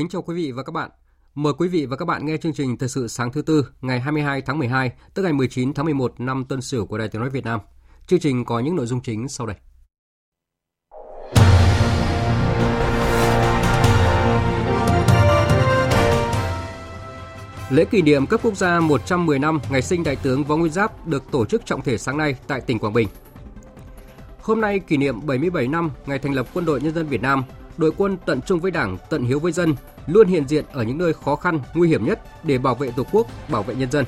Kính chào quý vị và các bạn. Mời quý vị và các bạn nghe chương trình Thời sự sáng thứ tư ngày 22 tháng 12, tức ngày 19 tháng 11 năm Tân Sửu của Đài Tiếng nói Việt Nam. Chương trình có những nội dung chính sau đây. Lễ kỷ niệm cấp quốc gia 110 năm ngày sinh Đại tướng Võ Nguyên Giáp được tổ chức trọng thể sáng nay tại tỉnh Quảng Bình. Hôm nay kỷ niệm 77 năm ngày thành lập Quân đội Nhân dân Việt Nam, đội quân tận trung với Đảng, tận hiếu với dân, luôn hiện diện ở những nơi khó khăn, nguy hiểm nhất để bảo vệ Tổ quốc, bảo vệ nhân dân.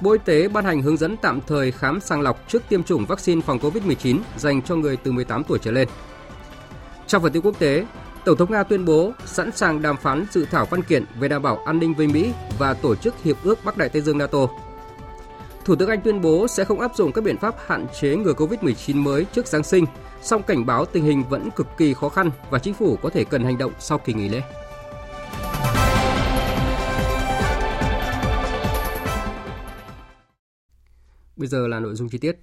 Bộ Y tế ban hành hướng dẫn tạm thời khám sàng lọc trước tiêm chủng vaccine phòng COVID-19 dành cho người từ 18 tuổi trở lên. Trong phần tin quốc tế, Tổng thống Nga tuyên bố sẵn sàng đàm phán dự thảo văn kiện về đảm bảo an ninh với Mỹ và tổ chức Hiệp ước Bắc Đại Tây Dương NATO. Thủ tướng Anh tuyên bố sẽ không áp dụng các biện pháp hạn chế ngừa COVID-19 mới trước Giáng sinh, song cảnh báo tình hình vẫn cực kỳ khó khăn và chính phủ có thể cần hành động sau kỳ nghỉ lễ. Bây giờ là nội dung chi tiết.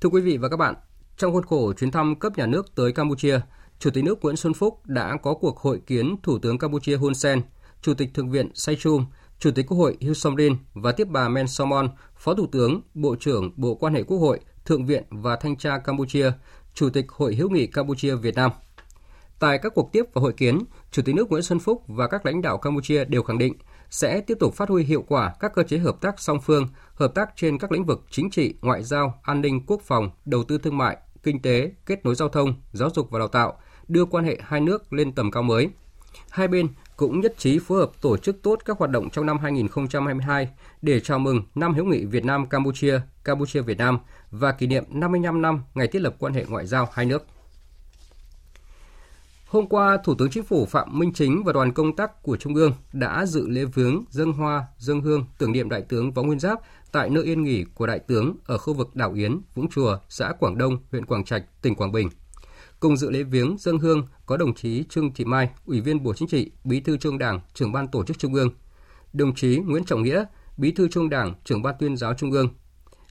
Thưa quý vị và các bạn, trong khuôn khổ chuyến thăm cấp nhà nước tới Campuchia, Chủ tịch nước Nguyễn Xuân Phúc đã có cuộc hội kiến Thủ tướng Campuchia Hun Sen, Chủ tịch Thượng viện Say Chum. Chủ tịch Quốc hội Hugh Somrin và tiếp bà Men Somon, Phó Thủ tướng, Bộ trưởng Bộ Quan hệ Quốc hội, Thượng viện và Thanh tra Campuchia, Chủ tịch Hội hữu nghị Campuchia Việt Nam. Tại các cuộc tiếp và hội kiến, Chủ tịch nước Nguyễn Xuân Phúc và các lãnh đạo Campuchia đều khẳng định sẽ tiếp tục phát huy hiệu quả các cơ chế hợp tác song phương, hợp tác trên các lĩnh vực chính trị, ngoại giao, an ninh, quốc phòng, đầu tư thương mại, kinh tế, kết nối giao thông, giáo dục và đào tạo, đưa quan hệ hai nước lên tầm cao mới. Hai bên cũng nhất trí phối hợp tổ chức tốt các hoạt động trong năm 2022 để chào mừng năm hữu nghị Việt Nam Campuchia, Campuchia Việt Nam và kỷ niệm 55 năm ngày thiết lập quan hệ ngoại giao hai nước. Hôm qua, Thủ tướng Chính phủ Phạm Minh Chính và đoàn công tác của Trung ương đã dự lễ viếng dân hoa, dân hương tưởng niệm Đại tướng Võ Nguyên Giáp tại nơi yên nghỉ của Đại tướng ở khu vực đảo Yến, Vũng Chùa, xã Quảng Đông, huyện Quảng Trạch, tỉnh Quảng Bình. Cùng dự lễ viếng dân hương có đồng chí Trương Thị Mai, Ủy viên Bộ Chính trị, Bí thư Trung Đảng, trưởng ban tổ chức Trung ương, đồng chí Nguyễn Trọng Nghĩa, Bí thư Trung Đảng, trưởng ban tuyên giáo Trung ương,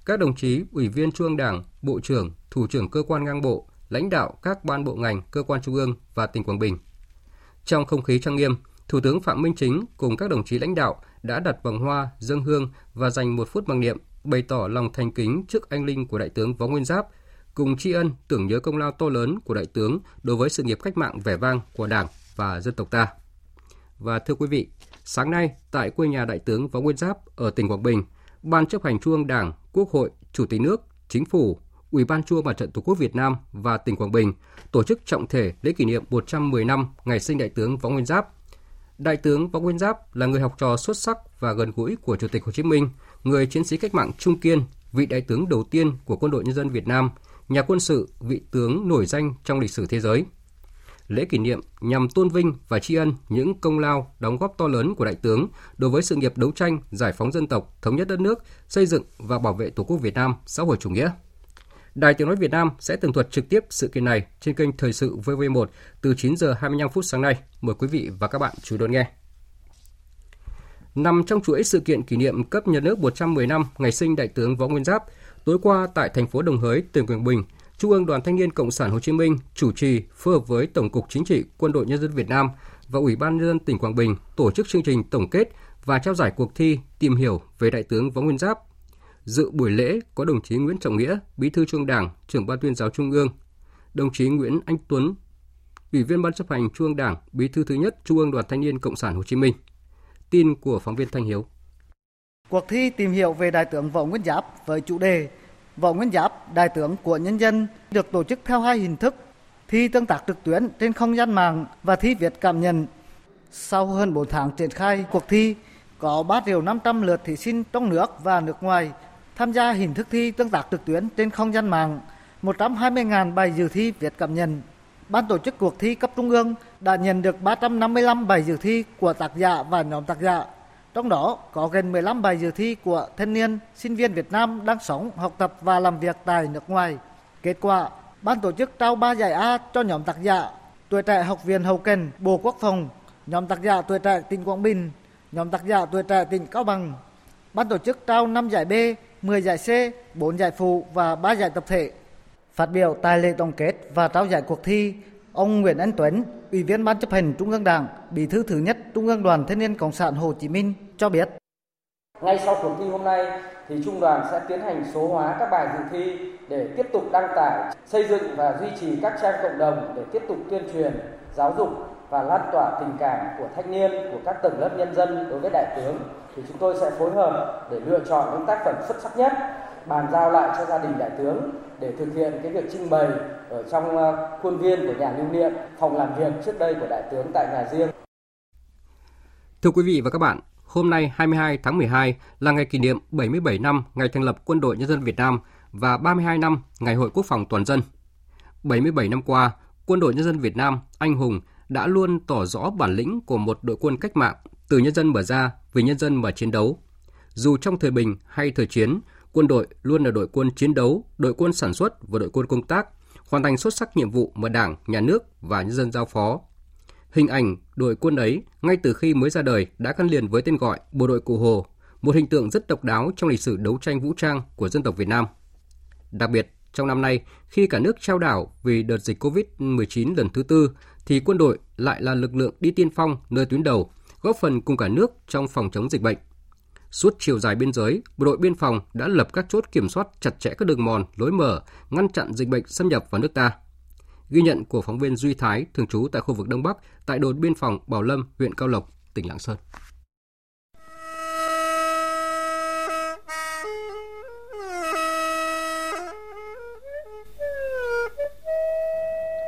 các đồng chí Ủy viên Trung ương Đảng, Bộ trưởng, Thủ trưởng cơ quan ngang bộ, lãnh đạo các ban bộ ngành, cơ quan trung ương và tỉnh Quảng Bình. Trong không khí trang nghiêm, Thủ tướng Phạm Minh Chính cùng các đồng chí lãnh đạo đã đặt vòng hoa, dâng hương và dành một phút mặc niệm bày tỏ lòng thành kính trước anh linh của Đại tướng Võ Nguyên Giáp, cùng tri ân tưởng nhớ công lao to lớn của Đại tướng đối với sự nghiệp cách mạng vẻ vang của Đảng và dân tộc ta. Và thưa quý vị, sáng nay tại quê nhà Đại tướng Võ Nguyên Giáp ở tỉnh Quảng Bình, Ban chấp hành Trung ương Đảng, Quốc hội, Chủ tịch nước, Chính phủ, Ủy ban Trung ương Mặt trận Tổ quốc Việt Nam và tỉnh Quảng Bình tổ chức trọng thể lễ kỷ niệm 110 năm ngày sinh Đại tướng Võ Nguyên Giáp. Đại tướng Võ Nguyên Giáp là người học trò xuất sắc và gần gũi của Chủ tịch Hồ Chí Minh, người chiến sĩ cách mạng trung kiên, vị đại tướng đầu tiên của Quân đội Nhân dân Việt Nam, nhà quân sự, vị tướng nổi danh trong lịch sử thế giới. Lễ kỷ niệm nhằm tôn vinh và tri ân những công lao, đóng góp to lớn của đại tướng đối với sự nghiệp đấu tranh, giải phóng dân tộc, thống nhất đất nước, xây dựng và bảo vệ Tổ quốc Việt Nam xã hội chủ nghĩa. Đài Tiếng nói Việt Nam sẽ tường thuật trực tiếp sự kiện này trên kênh Thời sự VV1 từ 9 giờ 25 phút sáng nay. Mời quý vị và các bạn chú ý đón nghe. Nằm trong chuỗi sự kiện kỷ niệm cấp nhà nước 110 năm ngày sinh Đại tướng Võ Nguyên Giáp, tối qua tại thành phố Đồng Hới, tỉnh Quảng Bình, Trung ương Đoàn Thanh niên Cộng sản Hồ Chí Minh chủ trì phối hợp với Tổng cục Chính trị Quân đội Nhân dân Việt Nam và Ủy ban nhân dân tỉnh Quảng Bình tổ chức chương trình tổng kết và trao giải cuộc thi tìm hiểu về Đại tướng Võ Nguyên Giáp Dự buổi lễ có đồng chí Nguyễn Trọng Nghĩa, Bí thư Trung Đảng, trưởng ban tuyên giáo Trung ương, đồng chí Nguyễn Anh Tuấn, Ủy viên Ban chấp hành Trung ương Đảng, Bí thư thứ nhất Trung ương Đoàn Thanh niên Cộng sản Hồ Chí Minh. Tin của phóng viên Thanh Hiếu. Cuộc thi tìm hiểu về Đại tướng Võ Nguyên Giáp với chủ đề Võ Nguyên Giáp, Đại tướng của nhân dân được tổ chức theo hai hình thức. thi tương tác trực tuyến trên không gian mạng và thi viết cảm nhận. Sau hơn 4 tháng triển khai cuộc thi, có 3 triệu 500 lượt thí sinh trong nước và nước ngoài tham gia hình thức thi tương tác trực tuyến trên không gian mạng, 120.000 bài dự thi viết cảm nhận. Ban tổ chức cuộc thi cấp trung ương đã nhận được 355 bài dự thi của tác giả và nhóm tác giả. Trong đó có gần 15 bài dự thi của thanh niên, sinh viên Việt Nam đang sống, học tập và làm việc tại nước ngoài. Kết quả, ban tổ chức trao 3 giải A cho nhóm tác giả Tuổi trẻ Học viện Hậu Cần, Bộ Quốc phòng, nhóm tác giả Tuổi trẻ tỉnh Quảng Bình, nhóm tác giả Tuổi trẻ tỉnh Cao Bằng. Ban tổ chức trao 5 giải B, 10 giải C, 4 giải phụ và 3 giải tập thể. Phát biểu tại lễ tổng kết và trao giải cuộc thi, ông Nguyễn Anh Tuấn, Ủy viên Ban chấp hành Trung ương Đảng, Bí thư thứ nhất Trung ương Đoàn Thanh niên Cộng sản Hồ Chí Minh cho biết. Ngay sau cuộc thi hôm nay thì Trung đoàn sẽ tiến hành số hóa các bài dự thi để tiếp tục đăng tải, xây dựng và duy trì các trang cộng đồng để tiếp tục tuyên truyền, giáo dục và lan tỏa tình cảm của thanh niên, của các tầng lớp nhân dân đối với đại tướng thì chúng tôi sẽ phối hợp để lựa chọn những tác phẩm xuất sắc nhất bàn giao lại cho gia đình đại tướng để thực hiện cái việc trưng bày ở trong ờ, khuôn viên của nhà lưu niệm, phòng làm việc trước đây của đại tướng tại nhà riêng. Thưa quý vị và các bạn, hôm nay 22 tháng 12 là ngày kỷ niệm 77 năm ngày thành lập Quân đội Nhân dân Việt Nam và 32 năm Ngày Hội Quốc phòng Toàn dân. 77 năm qua, Quân đội Nhân dân Việt Nam anh hùng đã luôn tỏ rõ bản lĩnh của một đội quân cách mạng từ nhân dân mở ra vì nhân dân mà chiến đấu. Dù trong thời bình hay thời chiến, quân đội luôn là đội quân chiến đấu, đội quân sản xuất và đội quân công tác, hoàn thành xuất sắc nhiệm vụ mà Đảng, Nhà nước và nhân dân giao phó. Hình ảnh đội quân ấy ngay từ khi mới ra đời đã gắn liền với tên gọi Bộ đội Cụ Hồ, một hình tượng rất độc đáo trong lịch sử đấu tranh vũ trang của dân tộc Việt Nam. Đặc biệt, trong năm nay, khi cả nước trao đảo vì đợt dịch COVID-19 lần thứ tư, thì quân đội lại là lực lượng đi tiên phong nơi tuyến đầu, góp phần cùng cả nước trong phòng chống dịch bệnh. Suốt chiều dài biên giới, bộ đội biên phòng đã lập các chốt kiểm soát chặt chẽ các đường mòn, lối mở, ngăn chặn dịch bệnh xâm nhập vào nước ta. Ghi nhận của phóng viên Duy Thái, thường trú tại khu vực Đông Bắc, tại đồn biên phòng Bảo Lâm, huyện Cao Lộc, tỉnh Lạng Sơn.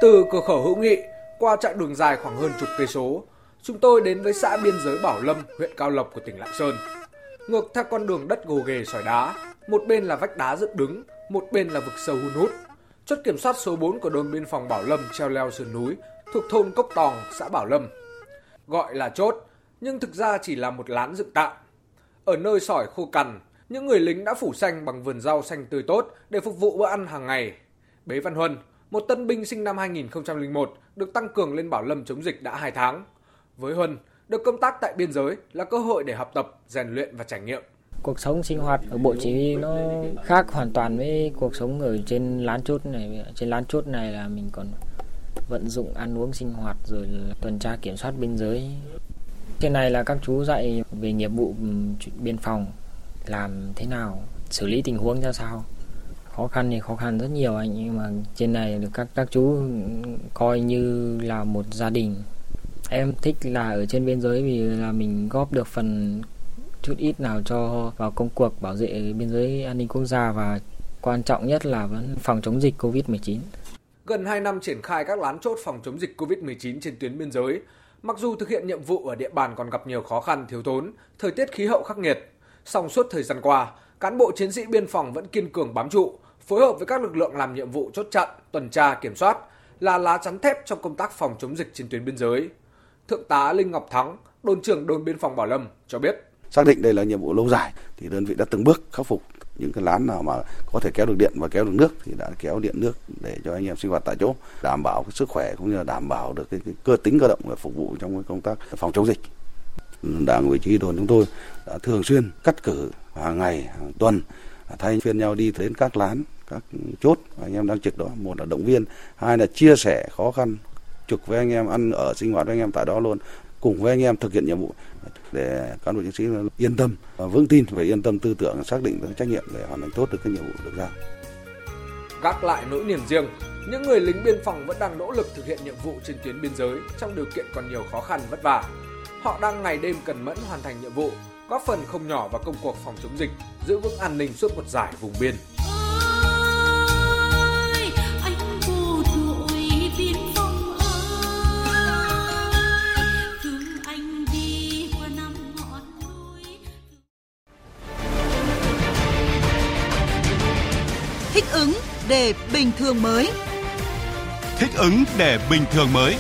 Từ cửa khẩu hữu nghị qua chặng đường dài khoảng hơn chục cây số, chúng tôi đến với xã biên giới Bảo Lâm, huyện Cao Lộc của tỉnh Lạng Sơn. Ngược theo con đường đất gồ ghề sỏi đá, một bên là vách đá dựng đứng, một bên là vực sâu hun hút. Chốt kiểm soát số 4 của đồn biên phòng Bảo Lâm treo leo sườn núi thuộc thôn Cốc Tòng, xã Bảo Lâm. Gọi là chốt, nhưng thực ra chỉ là một lán dựng tạm. Ở nơi sỏi khô cằn, những người lính đã phủ xanh bằng vườn rau xanh tươi tốt để phục vụ bữa ăn hàng ngày. Bế Văn Huân, một tân binh sinh năm 2001, được tăng cường lên Bảo Lâm chống dịch đã 2 tháng. Với Huân, được công tác tại biên giới là cơ hội để học tập, rèn luyện và trải nghiệm. Cuộc sống sinh hoạt ở bộ chỉ huy nó khác hoàn toàn với cuộc sống ở trên lán chốt này. Trên lán chốt này là mình còn vận dụng ăn uống sinh hoạt rồi tuần tra kiểm soát biên giới. Trên này là các chú dạy về nghiệp vụ ừ, biên phòng làm thế nào, xử lý tình huống ra sao. Khó khăn thì khó khăn rất nhiều anh nhưng mà trên này được các các chú coi như là một gia đình em thích là ở trên biên giới vì là mình góp được phần chút ít nào cho vào công cuộc bảo vệ biên giới an ninh quốc gia và quan trọng nhất là vẫn phòng chống dịch Covid-19. Gần 2 năm triển khai các lán chốt phòng chống dịch Covid-19 trên tuyến biên giới, mặc dù thực hiện nhiệm vụ ở địa bàn còn gặp nhiều khó khăn thiếu thốn, thời tiết khí hậu khắc nghiệt, song suốt thời gian qua, cán bộ chiến sĩ biên phòng vẫn kiên cường bám trụ, phối hợp với các lực lượng làm nhiệm vụ chốt chặn, tuần tra, kiểm soát, là lá chắn thép trong công tác phòng chống dịch trên tuyến biên giới. Thượng tá Linh Ngọc Thắng, đồn trưởng đồn biên phòng Bảo Lâm cho biết. Xác định đây là nhiệm vụ lâu dài thì đơn vị đã từng bước khắc phục những cái lán nào mà có thể kéo được điện và kéo được nước thì đã kéo điện nước để cho anh em sinh hoạt tại chỗ đảm bảo cái sức khỏe cũng như là đảm bảo được cái, cái cơ tính cơ động và phục vụ trong cái công tác phòng chống dịch đảng ủy chỉ đồn chúng tôi đã thường xuyên cắt cử hàng ngày hàng tuần thay phiên nhau đi đến các lán các chốt anh em đang trực đó một là động viên hai là chia sẻ khó khăn trực với anh em ăn ở sinh hoạt với anh em tại đó luôn cùng với anh em thực hiện nhiệm vụ để cán bộ chiến sĩ yên tâm vững tin và yên tâm tư tưởng xác định được trách nhiệm để hoàn thành tốt được cái nhiệm vụ được giao. Gác lại nỗi niềm riêng, những người lính biên phòng vẫn đang nỗ lực thực hiện nhiệm vụ trên tuyến biên giới trong điều kiện còn nhiều khó khăn vất vả. Họ đang ngày đêm cần mẫn hoàn thành nhiệm vụ, góp phần không nhỏ vào công cuộc phòng chống dịch, giữ vững an ninh suốt một giải vùng biên để bình thường mới. Thích ứng để bình thường mới.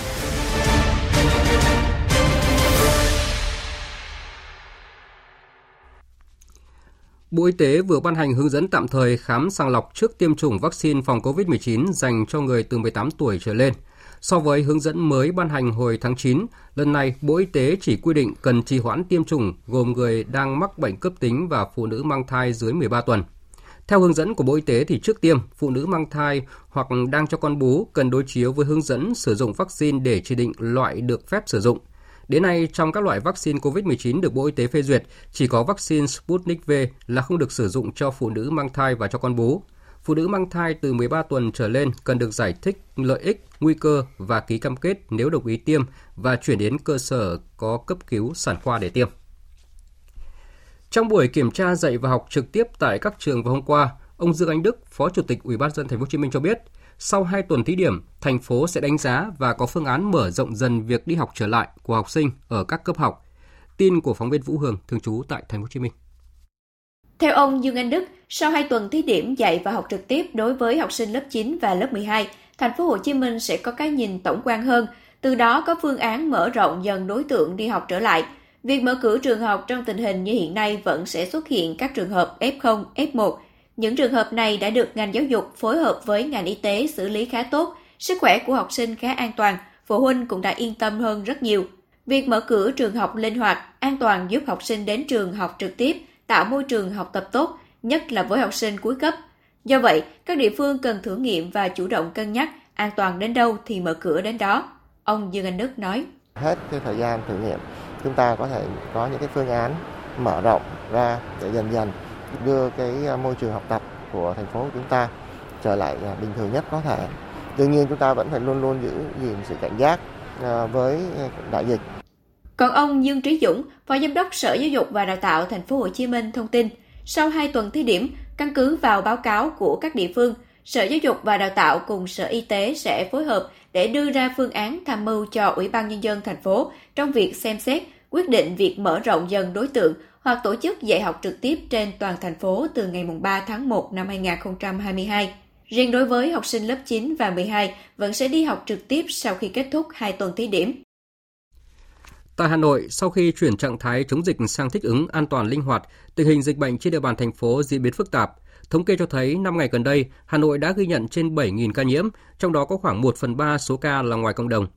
Bộ Y tế vừa ban hành hướng dẫn tạm thời khám sàng lọc trước tiêm chủng vaccine phòng COVID-19 dành cho người từ 18 tuổi trở lên. So với hướng dẫn mới ban hành hồi tháng 9, lần này Bộ Y tế chỉ quy định cần trì hoãn tiêm chủng gồm người đang mắc bệnh cấp tính và phụ nữ mang thai dưới 13 tuần. Theo hướng dẫn của Bộ Y tế thì trước tiêm, phụ nữ mang thai hoặc đang cho con bú cần đối chiếu với hướng dẫn sử dụng vaccine để chỉ định loại được phép sử dụng. Đến nay, trong các loại vaccine COVID-19 được Bộ Y tế phê duyệt, chỉ có vaccine Sputnik V là không được sử dụng cho phụ nữ mang thai và cho con bú. Phụ nữ mang thai từ 13 tuần trở lên cần được giải thích lợi ích, nguy cơ và ký cam kết nếu đồng ý tiêm và chuyển đến cơ sở có cấp cứu sản khoa để tiêm. Trong buổi kiểm tra dạy và học trực tiếp tại các trường vào hôm qua, ông Dương Anh Đức, Phó Chủ tịch Ủy ban dân thành phố Hồ Chí Minh cho biết, sau 2 tuần thí điểm, thành phố sẽ đánh giá và có phương án mở rộng dần việc đi học trở lại của học sinh ở các cấp học. Tin của phóng viên Vũ Hường thường trú tại thành phố Hồ Chí Minh. Theo ông Dương Anh Đức, sau 2 tuần thí điểm dạy và học trực tiếp đối với học sinh lớp 9 và lớp 12, thành phố Hồ Chí Minh sẽ có cái nhìn tổng quan hơn, từ đó có phương án mở rộng dần đối tượng đi học trở lại. Việc mở cửa trường học trong tình hình như hiện nay vẫn sẽ xuất hiện các trường hợp F0, F1. Những trường hợp này đã được ngành giáo dục phối hợp với ngành y tế xử lý khá tốt, sức khỏe của học sinh khá an toàn, phụ huynh cũng đã yên tâm hơn rất nhiều. Việc mở cửa trường học linh hoạt, an toàn giúp học sinh đến trường học trực tiếp, tạo môi trường học tập tốt, nhất là với học sinh cuối cấp. Do vậy, các địa phương cần thử nghiệm và chủ động cân nhắc an toàn đến đâu thì mở cửa đến đó. Ông Dương Anh Đức nói. Hết cái thời gian thử nghiệm, chúng ta có thể có những cái phương án mở rộng ra để dần dần đưa cái à, môi trường học tập của thành phố của chúng ta trở lại à, bình thường nhất có thể. Tuy nhiên chúng ta vẫn phải luôn luôn giữ gìn sự cảnh giác à, với đại dịch. Còn ông Dương Trí Dũng, Phó Giám đốc Sở Giáo dục và Đào tạo Thành phố Hồ Chí Minh thông tin, sau 2 tuần thí điểm, căn cứ vào báo cáo của các địa phương, Sở Giáo dục và Đào tạo cùng Sở Y tế sẽ phối hợp để đưa ra phương án tham mưu cho Ủy ban Nhân dân thành phố trong việc xem xét quyết định việc mở rộng dần đối tượng hoặc tổ chức dạy học trực tiếp trên toàn thành phố từ ngày 3 tháng 1 năm 2022. Riêng đối với học sinh lớp 9 và 12 vẫn sẽ đi học trực tiếp sau khi kết thúc 2 tuần thí điểm. Tại Hà Nội, sau khi chuyển trạng thái chống dịch sang thích ứng an toàn linh hoạt, tình hình dịch bệnh trên địa bàn thành phố diễn biến phức tạp. Thống kê cho thấy, 5 ngày gần đây, Hà Nội đã ghi nhận trên 7.000 ca nhiễm, trong đó có khoảng 1 phần 3 số ca là ngoài cộng đồng.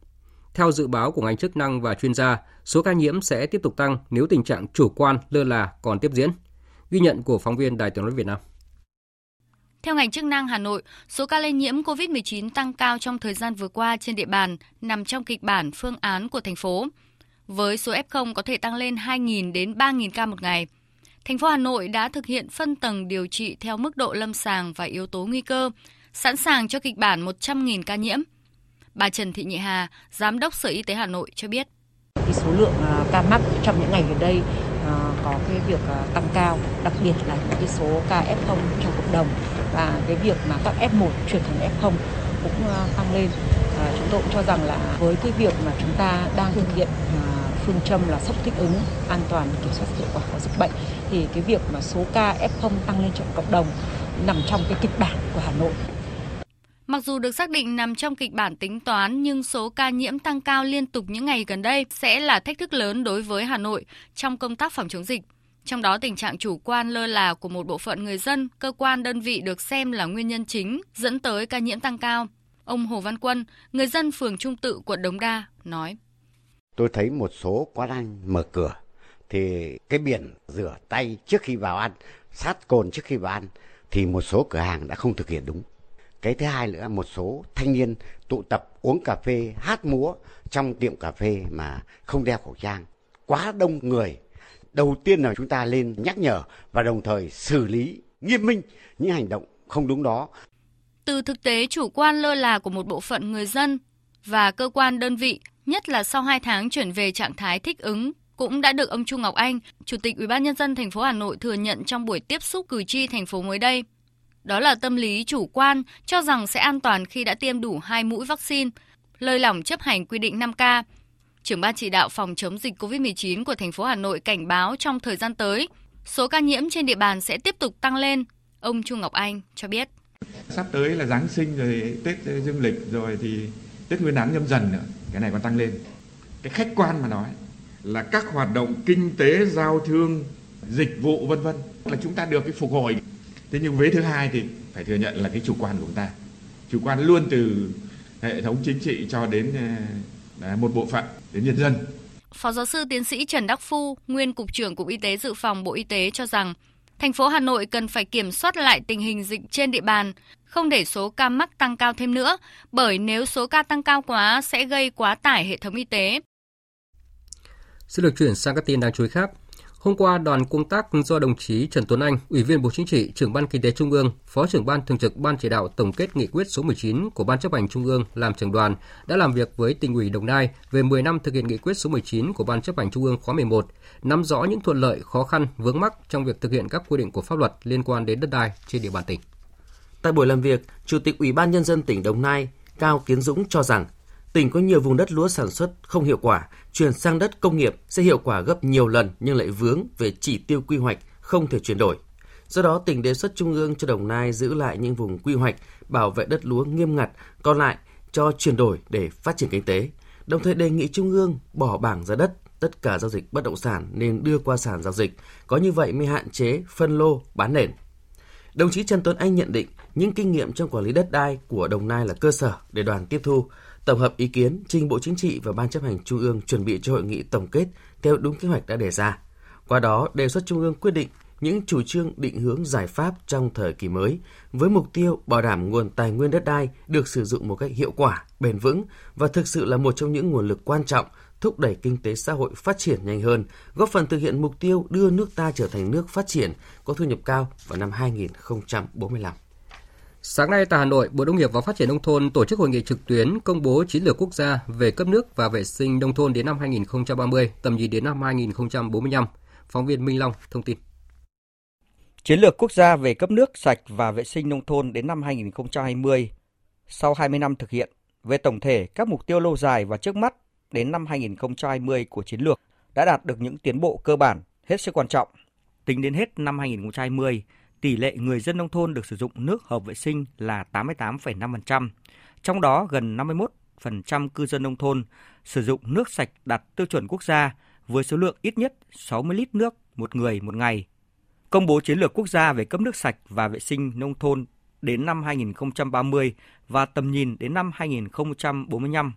Theo dự báo của ngành chức năng và chuyên gia, số ca nhiễm sẽ tiếp tục tăng nếu tình trạng chủ quan, lơ là còn tiếp diễn. Ghi nhận của phóng viên Đài tiếng nói Việt Nam. Theo ngành chức năng Hà Nội, số ca lây nhiễm COVID-19 tăng cao trong thời gian vừa qua trên địa bàn nằm trong kịch bản phương án của thành phố. Với số F0 có thể tăng lên 2.000 đến 3.000 ca một ngày. Thành phố Hà Nội đã thực hiện phân tầng điều trị theo mức độ lâm sàng và yếu tố nguy cơ, sẵn sàng cho kịch bản 100.000 ca nhiễm. Bà Trần Thị Nhị Hà, Giám đốc Sở Y tế Hà Nội cho biết. Cái số lượng à, ca mắc trong những ngày gần đây à, có cái việc à, tăng cao, đặc biệt là những cái số ca F0 trong cộng đồng và cái việc mà các F1 chuyển thành F0 cũng tăng lên. Chúng tôi cũng cho rằng là với cái việc mà chúng ta đang thực hiện phương châm là sốc thích ứng, an toàn, kiểm soát hiệu quả của dịch bệnh thì cái việc mà số ca F0 tăng lên trong cộng đồng nằm trong cái kịch bản của Hà Nội Mặc dù được xác định nằm trong kịch bản tính toán nhưng số ca nhiễm tăng cao liên tục những ngày gần đây sẽ là thách thức lớn đối với Hà Nội trong công tác phòng chống dịch. Trong đó tình trạng chủ quan lơ là của một bộ phận người dân, cơ quan đơn vị được xem là nguyên nhân chính dẫn tới ca nhiễm tăng cao. Ông Hồ Văn Quân, người dân phường Trung Tự, quận Đống Đa, nói. Tôi thấy một số quán ăn mở cửa thì cái biển rửa tay trước khi vào ăn, sát cồn trước khi vào ăn thì một số cửa hàng đã không thực hiện đúng cái thứ hai nữa một số thanh niên tụ tập uống cà phê hát múa trong tiệm cà phê mà không đeo khẩu trang. Quá đông người. Đầu tiên là chúng ta lên nhắc nhở và đồng thời xử lý nghiêm minh những hành động không đúng đó. Từ thực tế chủ quan lơ là của một bộ phận người dân và cơ quan đơn vị nhất là sau 2 tháng chuyển về trạng thái thích ứng cũng đã được ông Trung Ngọc Anh, Chủ tịch Ủy ban nhân dân thành phố Hà Nội thừa nhận trong buổi tiếp xúc cử tri thành phố mới đây. Đó là tâm lý chủ quan cho rằng sẽ an toàn khi đã tiêm đủ hai mũi vaccine, lơi lỏng chấp hành quy định 5K. Trưởng ban chỉ đạo phòng chống dịch COVID-19 của thành phố Hà Nội cảnh báo trong thời gian tới, số ca nhiễm trên địa bàn sẽ tiếp tục tăng lên, ông chu Ngọc Anh cho biết. Sắp tới là Giáng sinh rồi Tết Dương lịch rồi thì Tết Nguyên đán nhâm dần nữa, cái này còn tăng lên. Cái khách quan mà nói là các hoạt động kinh tế, giao thương, dịch vụ vân vân là chúng ta được cái phục hồi. Thế nhưng vế thứ hai thì phải thừa nhận là cái chủ quan của chúng ta. Chủ quan luôn từ hệ thống chính trị cho đến à, một bộ phận đến nhân dân. Phó giáo sư tiến sĩ Trần Đắc Phu, nguyên cục trưởng Cục Y tế Dự phòng Bộ Y tế cho rằng thành phố Hà Nội cần phải kiểm soát lại tình hình dịch trên địa bàn, không để số ca mắc tăng cao thêm nữa, bởi nếu số ca tăng cao quá sẽ gây quá tải hệ thống y tế. Xin được chuyển sang các tin đáng chú ý khác. Hôm qua, đoàn công tác do đồng chí Trần Tuấn Anh, Ủy viên Bộ Chính trị, trưởng ban Kinh tế Trung ương, Phó trưởng ban thường trực Ban chỉ đạo tổng kết nghị quyết số 19 của Ban chấp hành Trung ương làm trưởng đoàn đã làm việc với tỉnh ủy Đồng Nai về 10 năm thực hiện nghị quyết số 19 của Ban chấp hành Trung ương khóa 11, nắm rõ những thuận lợi, khó khăn, vướng mắc trong việc thực hiện các quy định của pháp luật liên quan đến đất đai trên địa bàn tỉnh. Tại buổi làm việc, Chủ tịch Ủy ban nhân dân tỉnh Đồng Nai Cao Kiến Dũng cho rằng tỉnh có nhiều vùng đất lúa sản xuất không hiệu quả, chuyển sang đất công nghiệp sẽ hiệu quả gấp nhiều lần nhưng lại vướng về chỉ tiêu quy hoạch không thể chuyển đổi. Do đó, tỉnh đề xuất Trung ương cho Đồng Nai giữ lại những vùng quy hoạch, bảo vệ đất lúa nghiêm ngặt, còn lại cho chuyển đổi để phát triển kinh tế. Đồng thời đề nghị Trung ương bỏ bảng giá đất, tất cả giao dịch bất động sản nên đưa qua sàn giao dịch, có như vậy mới hạn chế phân lô bán nền. Đồng chí Trần Tuấn Anh nhận định những kinh nghiệm trong quản lý đất đai của Đồng Nai là cơ sở để đoàn tiếp thu, tổng hợp ý kiến trình Bộ Chính trị và Ban chấp hành Trung ương chuẩn bị cho hội nghị tổng kết theo đúng kế hoạch đã đề ra. Qua đó, đề xuất Trung ương quyết định những chủ trương định hướng giải pháp trong thời kỳ mới với mục tiêu bảo đảm nguồn tài nguyên đất đai được sử dụng một cách hiệu quả, bền vững và thực sự là một trong những nguồn lực quan trọng thúc đẩy kinh tế xã hội phát triển nhanh hơn, góp phần thực hiện mục tiêu đưa nước ta trở thành nước phát triển có thu nhập cao vào năm 2045. Sáng nay tại Hà Nội, Bộ Nông nghiệp và Phát triển Nông thôn tổ chức hội nghị trực tuyến công bố chiến lược quốc gia về cấp nước và vệ sinh nông thôn đến năm 2030, tầm nhìn đến năm 2045. Phóng viên Minh Long thông tin. Chiến lược quốc gia về cấp nước sạch và vệ sinh nông thôn đến năm 2020, sau 20 năm thực hiện, về tổng thể các mục tiêu lâu dài và trước mắt đến năm 2020 của chiến lược đã đạt được những tiến bộ cơ bản hết sức quan trọng. Tính đến hết năm 2020, tỷ lệ người dân nông thôn được sử dụng nước hợp vệ sinh là 88,5%, trong đó gần 51% cư dân nông thôn sử dụng nước sạch đạt tiêu chuẩn quốc gia với số lượng ít nhất 60 lít nước một người một ngày. Công bố chiến lược quốc gia về cấp nước sạch và vệ sinh nông thôn đến năm 2030 và tầm nhìn đến năm 2045,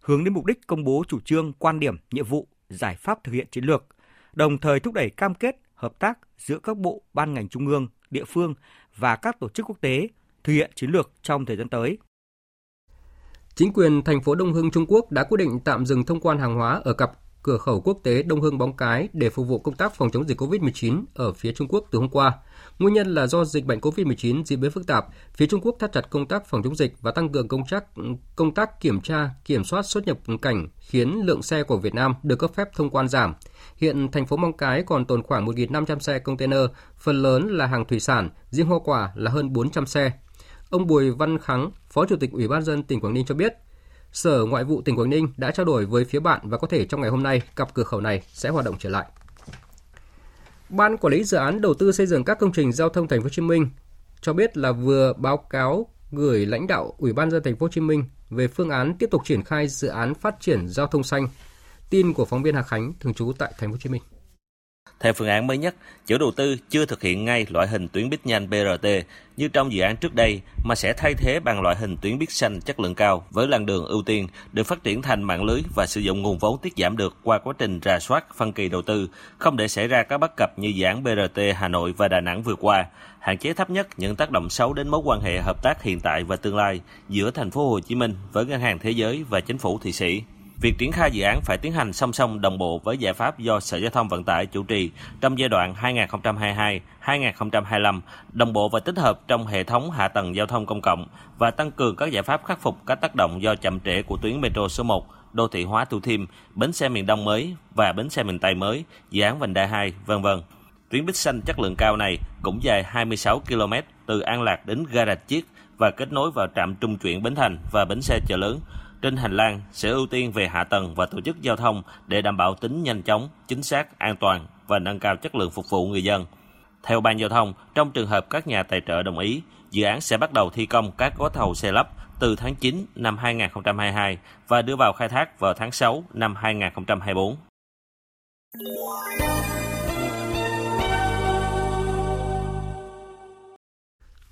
hướng đến mục đích công bố chủ trương, quan điểm, nhiệm vụ, giải pháp thực hiện chiến lược, đồng thời thúc đẩy cam kết hợp tác giữa các bộ, ban ngành trung ương, địa phương và các tổ chức quốc tế thực hiện chiến lược trong thời gian tới. Chính quyền thành phố Đông Hưng, Trung Quốc đã quyết định tạm dừng thông quan hàng hóa ở cặp cửa khẩu quốc tế Đông Hưng Bóng Cái để phục vụ công tác phòng chống dịch COVID-19 ở phía Trung Quốc từ hôm qua. Nguyên nhân là do dịch bệnh COVID-19 diễn biến phức tạp, phía Trung Quốc thắt chặt công tác phòng chống dịch và tăng cường công tác công tác kiểm tra, kiểm soát xuất nhập cảnh khiến lượng xe của Việt Nam được cấp phép thông quan giảm. Hiện thành phố Móng Cái còn tồn khoảng 1.500 xe container, phần lớn là hàng thủy sản, riêng hoa quả là hơn 400 xe. Ông Bùi Văn Kháng, Phó Chủ tịch Ủy ban dân tỉnh Quảng Ninh cho biết, Sở Ngoại vụ tỉnh Quảng Ninh đã trao đổi với phía bạn và có thể trong ngày hôm nay cặp cửa khẩu này sẽ hoạt động trở lại. Ban quản lý dự án đầu tư xây dựng các công trình giao thông thành phố Hồ Chí Minh cho biết là vừa báo cáo gửi lãnh đạo Ủy ban dân thành phố Hồ Chí Minh về phương án tiếp tục triển khai dự án phát triển giao thông xanh. Tin của phóng viên Hà Khánh, thường trú tại thành phố Hồ Chí Minh. Theo phương án mới nhất, chủ đầu tư chưa thực hiện ngay loại hình tuyến buýt nhanh BRT như trong dự án trước đây mà sẽ thay thế bằng loại hình tuyến buýt xanh chất lượng cao với làn đường ưu tiên được phát triển thành mạng lưới và sử dụng nguồn vốn tiết giảm được qua quá trình rà soát phân kỳ đầu tư, không để xảy ra các bất cập như dự án BRT Hà Nội và Đà Nẵng vừa qua, hạn chế thấp nhất những tác động xấu đến mối quan hệ hợp tác hiện tại và tương lai giữa thành phố Hồ Chí Minh với ngân hàng thế giới và chính phủ Thụy Sĩ. Việc triển khai dự án phải tiến hành song song đồng bộ với giải pháp do Sở Giao thông Vận tải chủ trì trong giai đoạn 2022-2025, đồng bộ và tích hợp trong hệ thống hạ tầng giao thông công cộng và tăng cường các giải pháp khắc phục các tác động do chậm trễ của tuyến metro số 1, đô thị hóa Thủ Thiêm, bến xe miền Đông mới và bến xe miền Tây mới, dự án vành đai 2, vân vân. Tuyến buýt xanh chất lượng cao này cũng dài 26 km từ An Lạc đến ga Rạch Chiếc và kết nối vào trạm trung chuyển Bến Thành và bến xe chợ lớn trên hành lang sẽ ưu tiên về hạ tầng và tổ chức giao thông để đảm bảo tính nhanh chóng, chính xác, an toàn và nâng cao chất lượng phục vụ người dân. Theo Ban Giao thông, trong trường hợp các nhà tài trợ đồng ý, dự án sẽ bắt đầu thi công các gói thầu xe lắp từ tháng 9 năm 2022 và đưa vào khai thác vào tháng 6 năm 2024.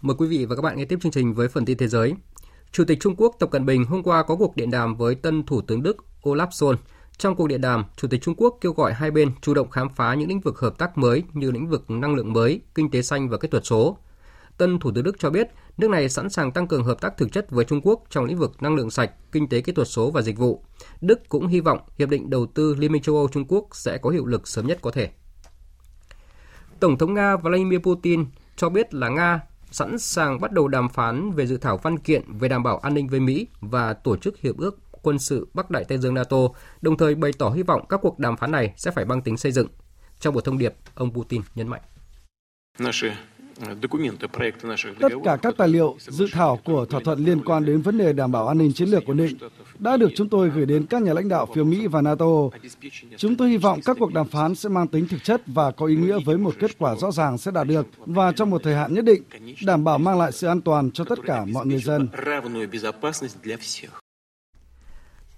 Mời quý vị và các bạn nghe tiếp chương trình với phần tin thế giới. Chủ tịch Trung Quốc Tập Cận Bình hôm qua có cuộc điện đàm với tân Thủ tướng Đức Olaf Scholz. Trong cuộc điện đàm, Chủ tịch Trung Quốc kêu gọi hai bên chủ động khám phá những lĩnh vực hợp tác mới như lĩnh vực năng lượng mới, kinh tế xanh và kỹ thuật số. Tân Thủ tướng Đức cho biết nước này sẵn sàng tăng cường hợp tác thực chất với Trung Quốc trong lĩnh vực năng lượng sạch, kinh tế kỹ thuật số và dịch vụ. Đức cũng hy vọng hiệp định đầu tư Liên minh châu Âu Trung Quốc sẽ có hiệu lực sớm nhất có thể. Tổng thống Nga Vladimir Putin cho biết là Nga sẵn sàng bắt đầu đàm phán về dự thảo văn kiện về đảm bảo an ninh với Mỹ và tổ chức hiệp ước quân sự Bắc Đại Tây Dương NATO, đồng thời bày tỏ hy vọng các cuộc đàm phán này sẽ phải mang tính xây dựng. Trong một thông điệp, ông Putin nhấn mạnh. Tất cả các tài liệu, dự thảo của thỏa thuận liên quan đến vấn đề đảm bảo an ninh chiến lược ổn định đã được chúng tôi gửi đến các nhà lãnh đạo phía Mỹ và NATO. Chúng tôi hy vọng các cuộc đàm phán sẽ mang tính thực chất và có ý nghĩa với một kết quả rõ ràng sẽ đạt được và trong một thời hạn nhất định, đảm bảo mang lại sự an toàn cho tất cả mọi người dân.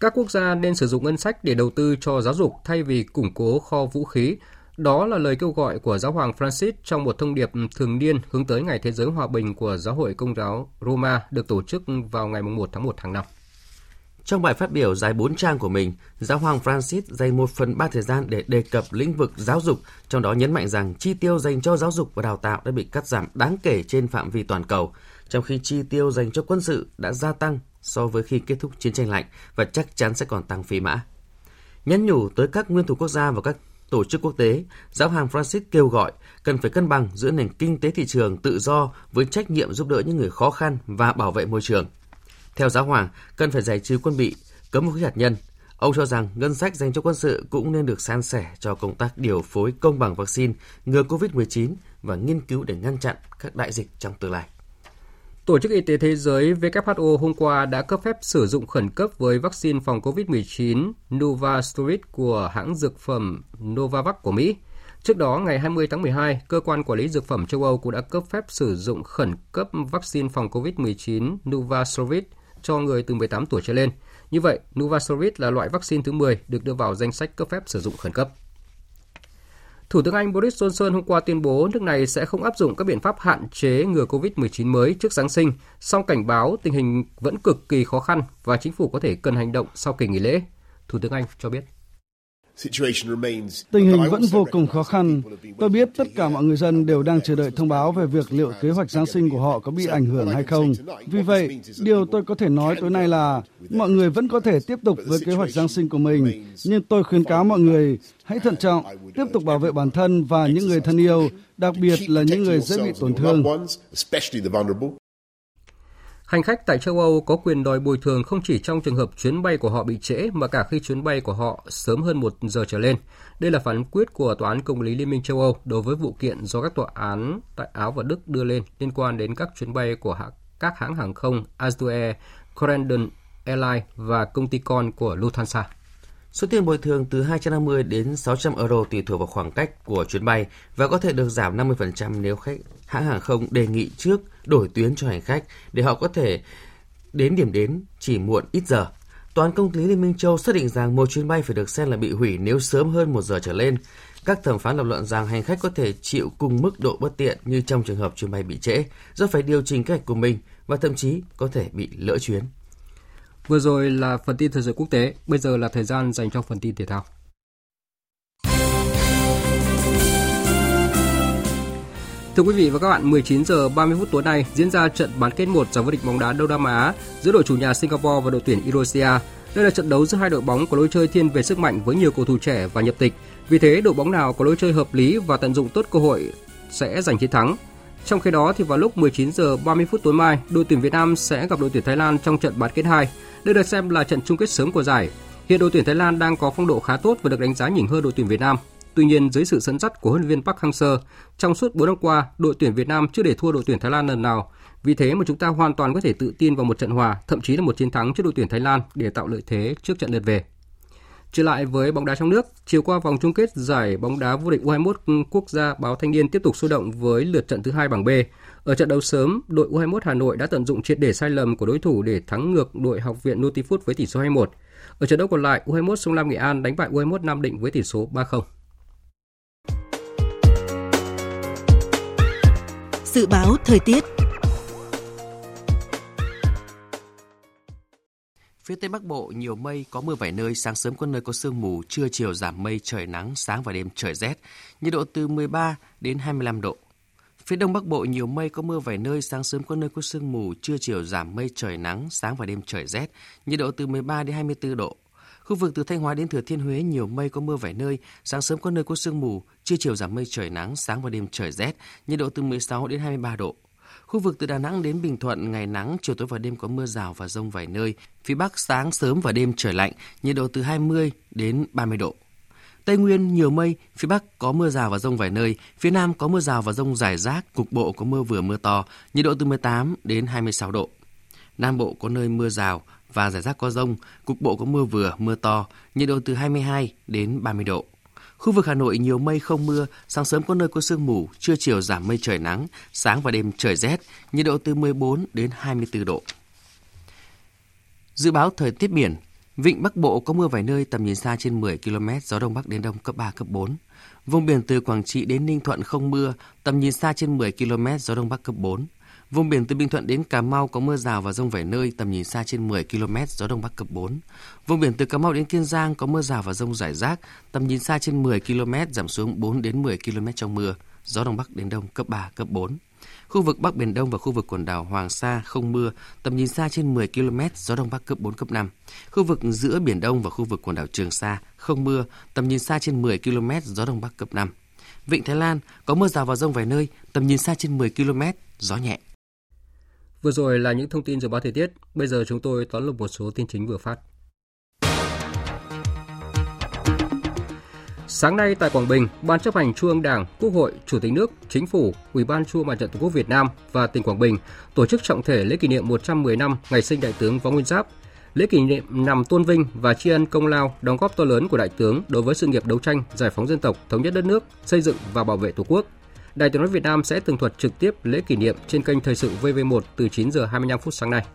Các quốc gia nên sử dụng ngân sách để đầu tư cho giáo dục thay vì củng cố kho vũ khí, đó là lời kêu gọi của Giáo hoàng Francis trong một thông điệp thường niên hướng tới Ngày Thế giới Hòa bình của Giáo hội Công giáo Roma được tổ chức vào ngày 1 tháng 1 hàng năm. Trong bài phát biểu dài 4 trang của mình, Giáo hoàng Francis dành 1 phần 3 thời gian để đề cập lĩnh vực giáo dục, trong đó nhấn mạnh rằng chi tiêu dành cho giáo dục và đào tạo đã bị cắt giảm đáng kể trên phạm vi toàn cầu, trong khi chi tiêu dành cho quân sự đã gia tăng so với khi kết thúc chiến tranh lạnh và chắc chắn sẽ còn tăng phi mã. Nhấn nhủ tới các nguyên thủ quốc gia và các tổ chức quốc tế, Giáo hoàng Francis kêu gọi cần phải cân bằng giữa nền kinh tế thị trường tự do với trách nhiệm giúp đỡ những người khó khăn và bảo vệ môi trường. Theo Giáo hoàng, cần phải giải trừ quân bị, cấm vũ khí hạt nhân. Ông cho rằng ngân sách dành cho quân sự cũng nên được san sẻ cho công tác điều phối công bằng vaccine ngừa COVID-19 và nghiên cứu để ngăn chặn các đại dịch trong tương lai. Tổ chức Y tế Thế giới WHO hôm qua đã cấp phép sử dụng khẩn cấp với vaccine phòng COVID-19 Novavax của hãng dược phẩm Novavax của Mỹ. Trước đó, ngày 20 tháng 12, Cơ quan Quản lý Dược phẩm châu Âu cũng đã cấp phép sử dụng khẩn cấp vaccine phòng COVID-19 Novavax cho người từ 18 tuổi trở lên. Như vậy, Novavax là loại vaccine thứ 10 được đưa vào danh sách cấp phép sử dụng khẩn cấp. Thủ tướng Anh Boris Johnson hôm qua tuyên bố nước này sẽ không áp dụng các biện pháp hạn chế ngừa COVID-19 mới trước Giáng sinh, song cảnh báo tình hình vẫn cực kỳ khó khăn và chính phủ có thể cần hành động sau kỳ nghỉ lễ. Thủ tướng Anh cho biết. Tình hình vẫn vô cùng khó khăn. Tôi biết tất cả mọi người dân đều đang chờ đợi thông báo về việc liệu kế hoạch Giáng sinh của họ có bị ảnh hưởng hay không. Vì vậy, điều tôi có thể nói tối nay là mọi người vẫn có thể tiếp tục với kế hoạch Giáng sinh của mình, nhưng tôi khuyến cáo mọi người hãy thận trọng, tiếp tục bảo vệ bản thân và những người thân yêu, đặc biệt là những người dễ bị tổn thương. Hành khách tại châu Âu có quyền đòi bồi thường không chỉ trong trường hợp chuyến bay của họ bị trễ mà cả khi chuyến bay của họ sớm hơn một giờ trở lên. Đây là phán quyết của Tòa án Công lý Liên minh châu Âu đối với vụ kiện do các tòa án tại Áo và Đức đưa lên liên quan đến các chuyến bay của các hãng hàng không Azur Air, Corendon Airlines và công ty con của Lufthansa. Số tiền bồi thường từ 250 đến 600 euro tùy thuộc vào khoảng cách của chuyến bay và có thể được giảm 50% nếu khách hãng hàng không đề nghị trước đổi tuyến cho hành khách để họ có thể đến điểm đến chỉ muộn ít giờ. Toàn công lý Liên minh châu xác định rằng một chuyến bay phải được xem là bị hủy nếu sớm hơn một giờ trở lên. Các thẩm phán lập luận rằng hành khách có thể chịu cùng mức độ bất tiện như trong trường hợp chuyến bay bị trễ, do phải điều chỉnh kế hoạch của mình và thậm chí có thể bị lỡ chuyến. Vừa rồi là phần tin thời sự quốc tế, bây giờ là thời gian dành cho phần tin thể thao. Thưa quý vị và các bạn, 19 giờ 30 phút tối nay diễn ra trận bán kết 1 giải vô địch bóng đá Đông Nam Á giữa đội chủ nhà Singapore và đội tuyển Indonesia. Đây là trận đấu giữa hai đội bóng có lối chơi thiên về sức mạnh với nhiều cầu thủ trẻ và nhập tịch. Vì thế, đội bóng nào có lối chơi hợp lý và tận dụng tốt cơ hội sẽ giành chiến thắng. Trong khi đó thì vào lúc 19 giờ 30 phút tối mai, đội tuyển Việt Nam sẽ gặp đội tuyển Thái Lan trong trận bán kết 2. Đây được xem là trận chung kết sớm của giải. Hiện đội tuyển Thái Lan đang có phong độ khá tốt và được đánh giá nhỉnh hơn đội tuyển Việt Nam. Tuy nhiên, dưới sự dẫn dắt của huấn luyện viên Park Hang-seo, trong suốt 4 năm qua, đội tuyển Việt Nam chưa để thua đội tuyển Thái Lan lần nào. Vì thế mà chúng ta hoàn toàn có thể tự tin vào một trận hòa, thậm chí là một chiến thắng trước đội tuyển Thái Lan để tạo lợi thế trước trận lượt về. Trở lại với bóng đá trong nước, chiều qua vòng chung kết giải bóng đá vô địch U21 quốc gia báo Thanh niên tiếp tục sôi động với lượt trận thứ hai bảng B. Ở trận đấu sớm, đội U21 Hà Nội đã tận dụng triệt để sai lầm của đối thủ để thắng ngược đội học viện Nutifood với tỷ số 2-1. Ở trận đấu còn lại, U21 Sông Lam Nghệ An đánh bại U21 Nam Định với tỷ số 3-0. Dự báo thời tiết Phía Tây Bắc Bộ nhiều mây, có mưa vài nơi, sáng sớm có nơi có sương mù, trưa chiều giảm mây, trời nắng, sáng và đêm trời rét, nhiệt độ từ 13 đến 25 độ. Phía Đông Bắc Bộ nhiều mây, có mưa vài nơi, sáng sớm có nơi có sương mù, trưa chiều giảm mây, trời nắng, sáng và đêm trời rét, nhiệt độ từ 13 đến 24 độ. Khu vực từ Thanh Hóa đến Thừa Thiên Huế nhiều mây có mưa vài nơi, sáng sớm có nơi có sương mù, trưa chiều giảm mây trời nắng, sáng và đêm trời rét, nhiệt độ từ 16 đến 23 độ. Khu vực từ Đà Nẵng đến Bình Thuận ngày nắng, chiều tối và đêm có mưa rào và rông vài nơi. Phía Bắc sáng sớm và đêm trời lạnh, nhiệt độ từ 20 đến 30 độ. Tây Nguyên nhiều mây, phía Bắc có mưa rào và rông vài nơi, phía Nam có mưa rào và rông rải rác, cục bộ có mưa vừa mưa to, nhiệt độ từ 18 đến 26 độ. Nam Bộ có nơi mưa rào và rải rác có rông, cục bộ có mưa vừa, mưa to, nhiệt độ từ 22 đến 30 độ. Khu vực Hà Nội nhiều mây không mưa, sáng sớm có nơi có sương mù, trưa chiều giảm mây trời nắng, sáng và đêm trời rét, nhiệt độ từ 14 đến 24 độ. Dự báo thời tiết biển, Vịnh Bắc Bộ có mưa vài nơi tầm nhìn xa trên 10 km, gió đông bắc đến đông cấp 3, cấp 4. Vùng biển từ Quảng Trị đến Ninh Thuận không mưa, tầm nhìn xa trên 10 km, gió đông bắc cấp 4. Vùng biển từ Bình Thuận đến Cà Mau có mưa rào và rông vài nơi, tầm nhìn xa trên 10 km, gió đông bắc cấp 4. Vùng biển từ Cà Mau đến Kiên Giang có mưa rào và rông rải rác, tầm nhìn xa trên 10 km, giảm xuống 4 đến 10 km trong mưa, gió đông bắc đến đông cấp 3, cấp 4. Khu vực Bắc Biển Đông và khu vực quần đảo Hoàng Sa không mưa, tầm nhìn xa trên 10 km, gió Đông Bắc cấp 4, cấp 5. Khu vực giữa Biển Đông và khu vực quần đảo Trường Sa không mưa, tầm nhìn xa trên 10 km, gió Đông Bắc cấp 5. Vịnh Thái Lan có mưa rào và rông vài nơi, tầm nhìn xa trên 10 km, gió nhẹ. Vừa rồi là những thông tin dự báo thời tiết, bây giờ chúng tôi tóm lược một số tin chính vừa phát. Sáng nay tại Quảng Bình, Ban chấp hành Trung ương Đảng, Quốc hội, Chủ tịch nước, Chính phủ, Ủy ban Trung Mặt trận Tổ quốc Việt Nam và tỉnh Quảng Bình tổ chức trọng thể lễ kỷ niệm 110 năm ngày sinh Đại tướng Võ Nguyên Giáp. Lễ kỷ niệm nằm tôn vinh và tri ân công lao, đóng góp to lớn của đại tướng đối với sự nghiệp đấu tranh, giải phóng dân tộc, thống nhất đất nước, xây dựng và bảo vệ Tổ quốc. Đài Tiếng nói Việt Nam sẽ tường thuật trực tiếp lễ kỷ niệm trên kênh Thời sự VV1 từ 9 giờ 25 phút sáng nay.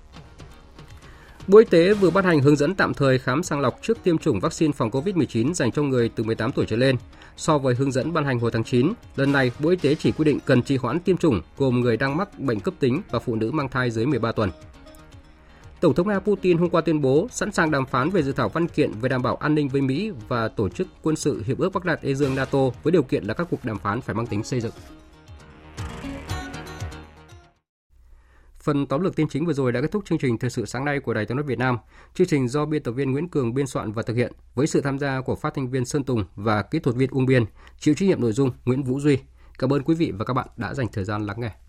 Bộ Y tế vừa ban hành hướng dẫn tạm thời khám sàng lọc trước tiêm chủng vaccine phòng COVID-19 dành cho người từ 18 tuổi trở lên. So với hướng dẫn ban hành hồi tháng 9, lần này Bộ Y tế chỉ quy định cần trì hoãn tiêm chủng gồm người đang mắc bệnh cấp tính và phụ nữ mang thai dưới 13 tuần. Tổng thống Nga Putin hôm qua tuyên bố sẵn sàng đàm phán về dự thảo văn kiện về đảm bảo an ninh với Mỹ và tổ chức quân sự Hiệp ước Bắc Đại Tây Dương NATO với điều kiện là các cuộc đàm phán phải mang tính xây dựng. Phần tóm lược tin chính vừa rồi đã kết thúc chương trình thời sự sáng nay của Đài Tiếng nói Việt Nam. Chương trình do biên tập viên Nguyễn Cường biên soạn và thực hiện với sự tham gia của phát thanh viên Sơn Tùng và kỹ thuật viên Ung Biên, chịu trách nhiệm nội dung Nguyễn Vũ Duy. Cảm ơn quý vị và các bạn đã dành thời gian lắng nghe.